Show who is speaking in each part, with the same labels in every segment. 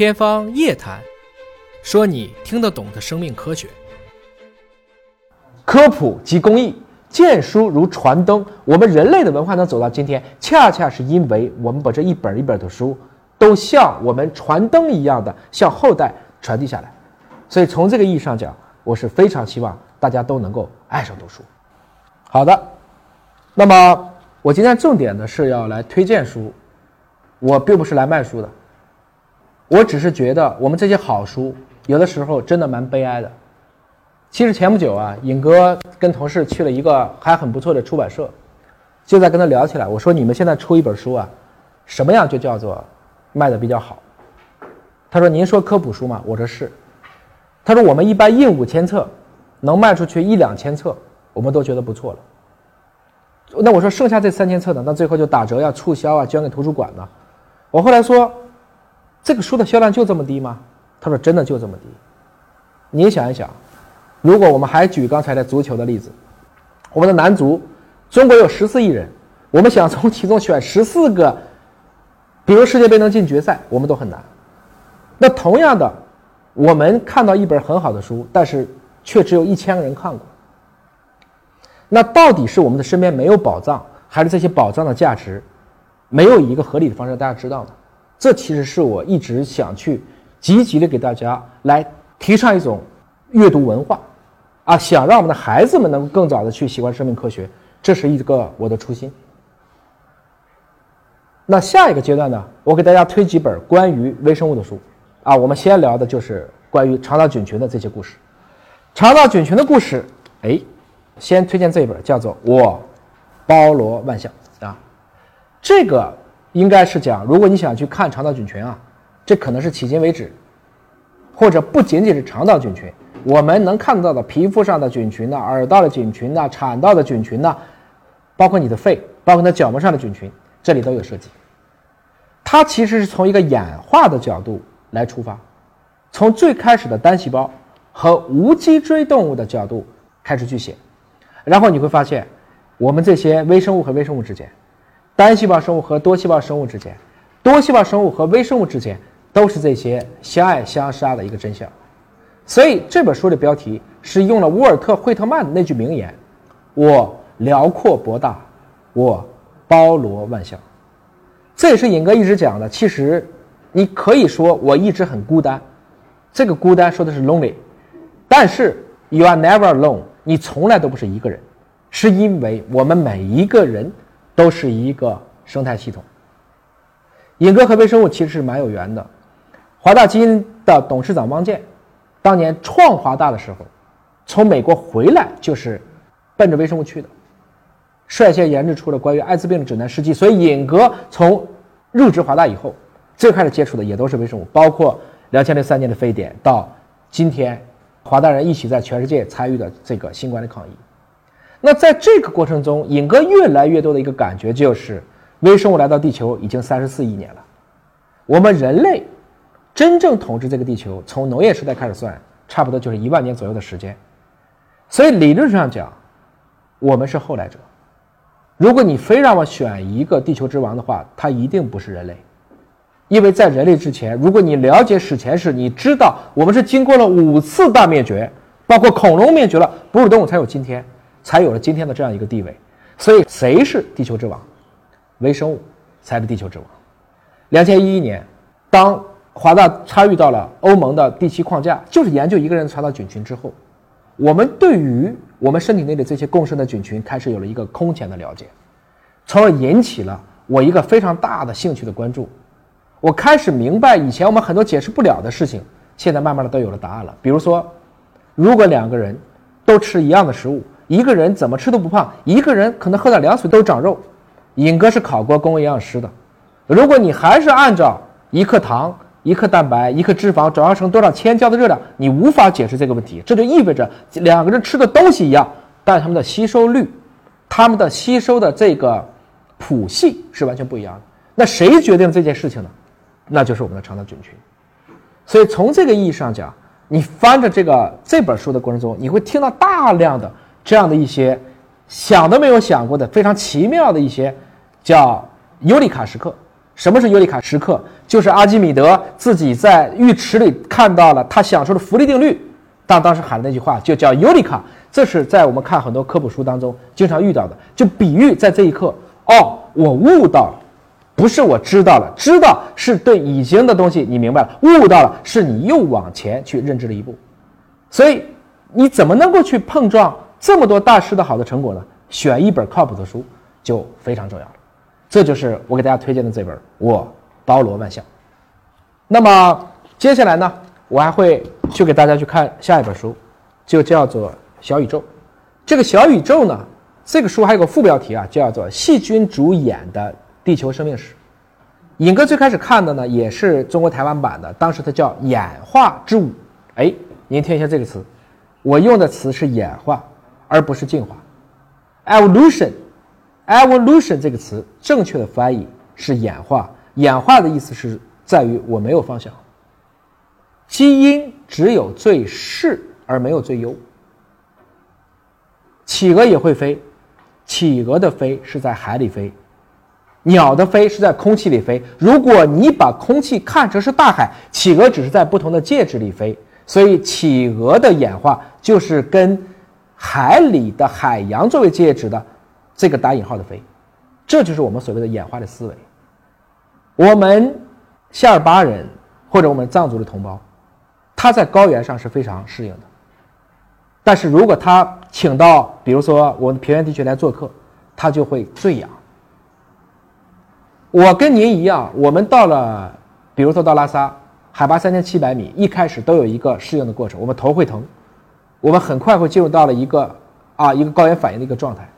Speaker 1: 天方夜谭，说你听得懂的生命科学。
Speaker 2: 科普及公益，见书如传灯。我们人类的文化能走到今天，恰恰是因为我们把这一本一本的书，都像我们传灯一样的向后代传递下来。所以从这个意义上讲，我是非常希望大家都能够爱上读书。好的，那么我今天重点呢是要来推荐书，我并不是来卖书的，我只是觉得我们这些好书有的时候真的蛮悲哀的。其实前不久啊，尹哥跟同事去了一个还很不错的出版社，就在跟他聊起来。我说：“你们现在出一本书啊，什么样就叫做卖的比较好？”他说：“您说科普书吗？”我说：“是。”他说：“我们一般印五千册，能卖出去一两千册，我们都觉得不错了。”那我说：“剩下这三千册呢？那最后就打折呀、促销啊，捐给图书馆呢？”我后来说：“这个书的销量就这么低吗？”他说：“真的就这么低。”你想一想。如果我们还举刚才的足球的例子，我们的男足，中国有十四亿人，我们想从其中选十四个，比如世界杯能进决赛，我们都很难。那同样的，我们看到一本很好的书，但是却只有一千个人看过。那到底是我们的身边没有宝藏，还是这些宝藏的价值没有以一个合理的方式让大家知道呢？这其实是我一直想去积极的给大家来提倡一种阅读文化。啊，想让我们的孩子们能够更早的去喜欢生命科学，这是一个我的初心。那下一个阶段呢，我给大家推几本关于微生物的书。啊，我们先聊的就是关于肠道菌群的这些故事。肠道菌群的故事，哎，先推荐这一本，叫做《我包罗万象》啊。这个应该是讲，如果你想去看肠道菌群啊，这可能是迄今为止，或者不仅仅是肠道菌群。我们能看到的皮肤上的菌群呢，耳道的菌群呢，产道的菌群呢，包括你的肺，包括你的角膜上的菌群，这里都有涉及。它其实是从一个演化的角度来出发，从最开始的单细胞和无脊椎动物的角度开始去写，然后你会发现，我们这些微生物和微生物之间，单细胞生物和多细胞生物之间，多细胞生物和微生物之间，都是这些相爱相杀的一个真相。所以这本书的标题是用了沃尔特·惠特曼的那句名言：“我辽阔博大，我包罗万象。”这也是尹哥一直讲的。其实，你可以说我一直很孤单，这个孤单说的是 lonely，但是 you are never alone，你从来都不是一个人，是因为我们每一个人都是一个生态系统。尹哥和微生物其实是蛮有缘的。华大基因的董事长汪建。当年创华大的时候，从美国回来就是奔着微生物去的，率先研制出了关于艾滋病的指南试剂。所以尹格从入职华大以后，最开始接触的也都是微生物，包括两千零三年的非典到今天，华大人一起在全世界参与的这个新冠的抗疫。那在这个过程中，尹哥越来越多的一个感觉就是，微生物来到地球已经三十四亿年了，我们人类。真正统治这个地球，从农业时代开始算，差不多就是一万年左右的时间。所以理论上讲，我们是后来者。如果你非让我选一个地球之王的话，他一定不是人类，因为在人类之前，如果你了解史前史，你知道我们是经过了五次大灭绝，包括恐龙灭绝了，哺乳动物才有今天，才有了今天的这样一个地位。所以谁是地球之王？微生物才是地球之王。两千一一年，当华大参与到了欧盟的第七框架，就是研究一个人的肠道菌群之后，我们对于我们身体内的这些共生的菌群开始有了一个空前的了解，从而引起了我一个非常大的兴趣的关注。我开始明白以前我们很多解释不了的事情，现在慢慢的都有了答案了。比如说，如果两个人都吃一样的食物，一个人怎么吃都不胖，一个人可能喝点凉水都长肉。尹哥是考过公营养师的，如果你还是按照一克糖。一克蛋白，一克脂肪，转化成多少千焦的热量，你无法解释这个问题。这就意味着两个人吃的东西一样，但他们的吸收率，他们的吸收的这个谱系是完全不一样的。那谁决定这件事情呢？那就是我们的肠道菌群。所以从这个意义上讲，你翻着这个这本书的过程中，你会听到大量的这样的一些想都没有想过的非常奇妙的一些叫尤里卡时刻。什么是尤里卡时刻？就是阿基米德自己在浴池里看到了他想出的浮力定律，当当时喊的那句话就叫尤里卡。这是在我们看很多科普书当中经常遇到的，就比喻在这一刻，哦，我悟到了，不是我知道了，知道是对已经的东西你明白了，悟到了是你又往前去认知了一步。所以你怎么能够去碰撞这么多大师的好的成果呢？选一本靠谱的书就非常重要了。这就是我给大家推荐的这本《我包罗万象》。那么接下来呢，我还会去给大家去看下一本书，就叫做。小宇宙，这个小宇宙呢，这个书还有个副标题啊，叫做《细菌主演的地球生命史》。尹哥最开始看的呢，也是中国台湾版的，当时它叫《演化之舞》。哎，您听一下这个词，我用的词是演化，而不是进化。evolution，evolution 这个词正确的翻译是演化，演化的意思是在于我没有方向，基因只有最适而没有最优。企鹅也会飞，企鹅的飞是在海里飞，鸟的飞是在空气里飞。如果你把空气看成是大海，企鹅只是在不同的介质里飞。所以，企鹅的演化就是跟海里的海洋作为介质的这个打引号的飞，这就是我们所谓的演化的思维。我们夏尔巴人或者我们藏族的同胞，他在高原上是非常适应的。但是如果他请到，比如说我们平原地区来做客，他就会醉氧。我跟您一样，我们到了，比如说到拉萨，海拔三千七百米，一开始都有一个适应的过程，我们头会疼，我们很快会进入到了一个啊一个高原反应的一个状态。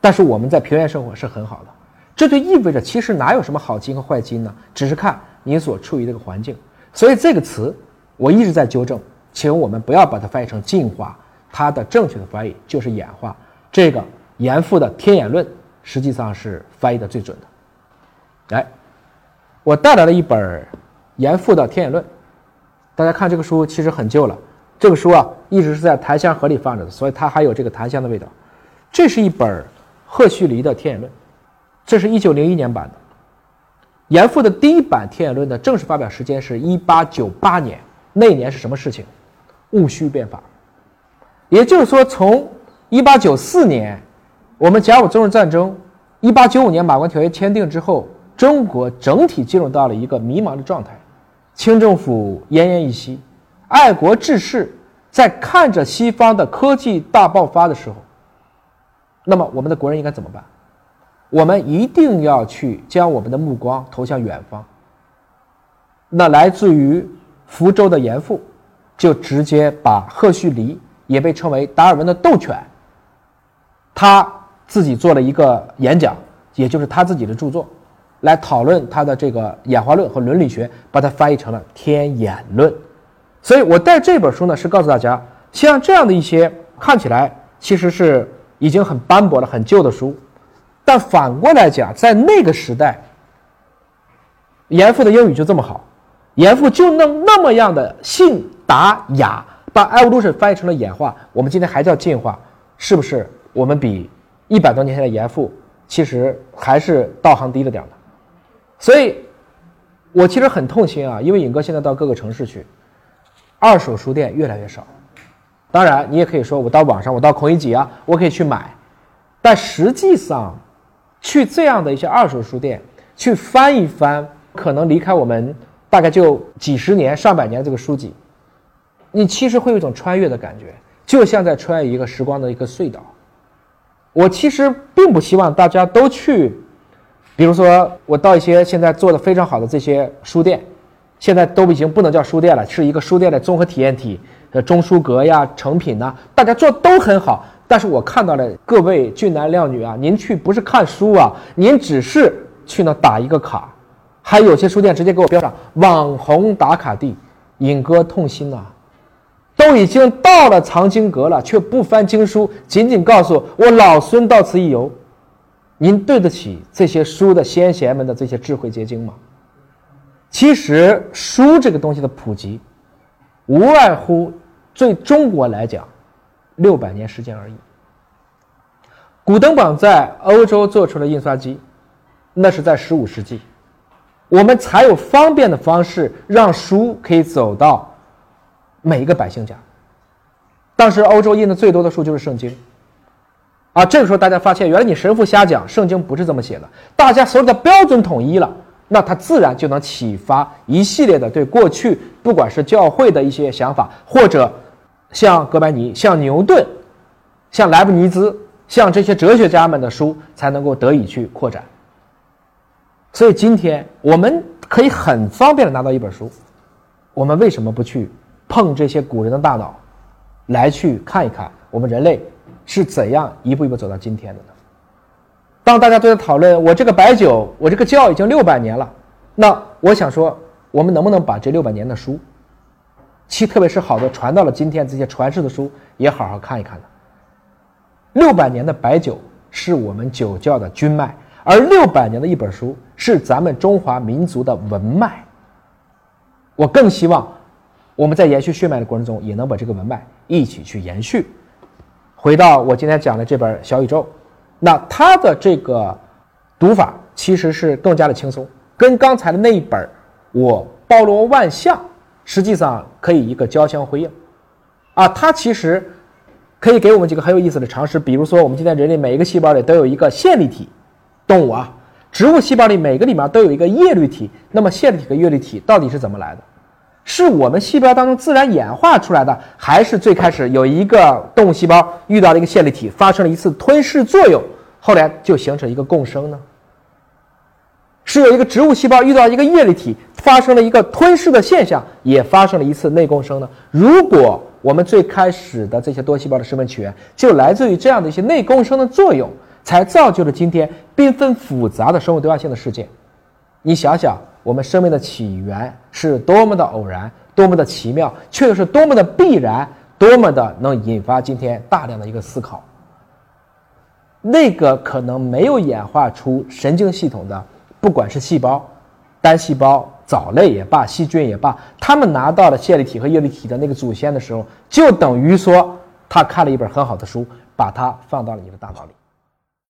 Speaker 2: 但是我们在平原生活是很好的，这就意味着其实哪有什么好基因和坏基因呢？只是看你所处于这个环境。所以这个词我一直在纠正。请我们不要把它翻译成进化，它的正确的翻译就是演化。这个严复的天演论实际上是翻译的最准的。来，我带来了一本严复的天演论，大家看这个书其实很旧了，这个书啊一直是在檀香盒里放着的，所以它还有这个檀香的味道。这是一本赫胥黎的天演论，这是一九零一年版的。严复的第一版天演论的正式发表时间是一八九八年，那年是什么事情？戊戌变法，也就是说，从一八九四年我们甲午中日战争，一八九五年马关条约签订之后，中国整体进入到了一个迷茫的状态，清政府奄奄一息，爱国志士在看着西方的科技大爆发的时候，那么我们的国人应该怎么办？我们一定要去将我们的目光投向远方。那来自于福州的严复。就直接把赫胥黎也被称为达尔文的斗犬，他自己做了一个演讲，也就是他自己的著作，来讨论他的这个演化论和伦理学，把它翻译成了天演论。所以我带这本书呢，是告诉大家，像这样的一些看起来其实是已经很斑驳了、很旧的书，但反过来讲，在那个时代，严复的英语就这么好，严复就能那么样的信。达雅把 evolution 翻译成了演化，我们今天还叫进化，是不是？我们比一百多年前的严复其实还是道行低了点的。所以，我其实很痛心啊，因为尹哥现在到各个城市去，二手书店越来越少。当然，你也可以说我到网上，我到孔乙己啊，我可以去买。但实际上，去这样的一些二手书店去翻一翻，可能离开我们大概就几十年、上百年这个书籍。你其实会有一种穿越的感觉，就像在穿越一个时光的一个隧道。我其实并不希望大家都去，比如说我到一些现在做的非常好的这些书店，现在都已经不能叫书店了，是一个书店的综合体验体，呃，中书阁呀、成品呐，大家做都很好。但是我看到了各位俊男靓女啊，您去不是看书啊，您只是去那打一个卡，还有些书店直接给我标上网红打卡地，尹哥痛心呐。都已经到了藏经阁了，却不翻经书，仅仅告诉我老孙到此一游，您对得起这些书的先贤们的这些智慧结晶吗？其实书这个东西的普及，无外乎对中国来讲，六百年时间而已。古登堡在欧洲做出了印刷机，那是在十五世纪，我们才有方便的方式让书可以走到每一个百姓家。当时欧洲印的最多的书就是圣经，啊，这个时候大家发现，原来你神父瞎讲，圣经不是这么写的，大家所有的标准统一了，那它自然就能启发一系列的对过去不管是教会的一些想法，或者像哥白尼、像牛顿、像莱布尼兹、像这些哲学家们的书，才能够得以去扩展。所以今天我们可以很方便的拿到一本书，我们为什么不去碰这些古人的大脑？来去看一看，我们人类是怎样一步一步走到今天的呢？当大家都在讨论我这个白酒，我这个窖已经六百年了，那我想说，我们能不能把这六百年的书，其特别是好的传到了今天这些传世的书，也好好看一看呢？六百年的白酒是我们酒窖的君脉，而六百年的一本书是咱们中华民族的文脉。我更希望。我们在延续血脉的过程中，也能把这个文脉一起去延续。回到我今天讲的这本《小宇宙》，那它的这个读法其实是更加的轻松，跟刚才的那一本我包罗万象，实际上可以一个交相辉映。啊，它其实可以给我们几个很有意思的常识，比如说我们今天人类每一个细胞里都有一个线粒体，动物啊，植物细胞里每个里面都有一个叶绿体。那么线粒体和叶绿体到底是怎么来的？是我们细胞当中自然演化出来的，还是最开始有一个动物细胞遇到了一个线粒体，发生了一次吞噬作用，后来就形成一个共生呢？是有一个植物细胞遇到一个叶绿体，发生了一个吞噬的现象，也发生了一次内共生呢？如果我们最开始的这些多细胞的生命起源就来自于这样的一些内共生的作用，才造就了今天缤纷复杂的生物多样性的世界。你想想。我们生命的起源是多么的偶然，多么的奇妙，却又是多么的必然，多么的能引发今天大量的一个思考。那个可能没有演化出神经系统的，不管是细胞、单细胞、藻类也罢，细菌也罢，他们拿到了线粒体和叶绿体的那个祖先的时候，就等于说他看了一本很好的书，把它放到了你的大脑里。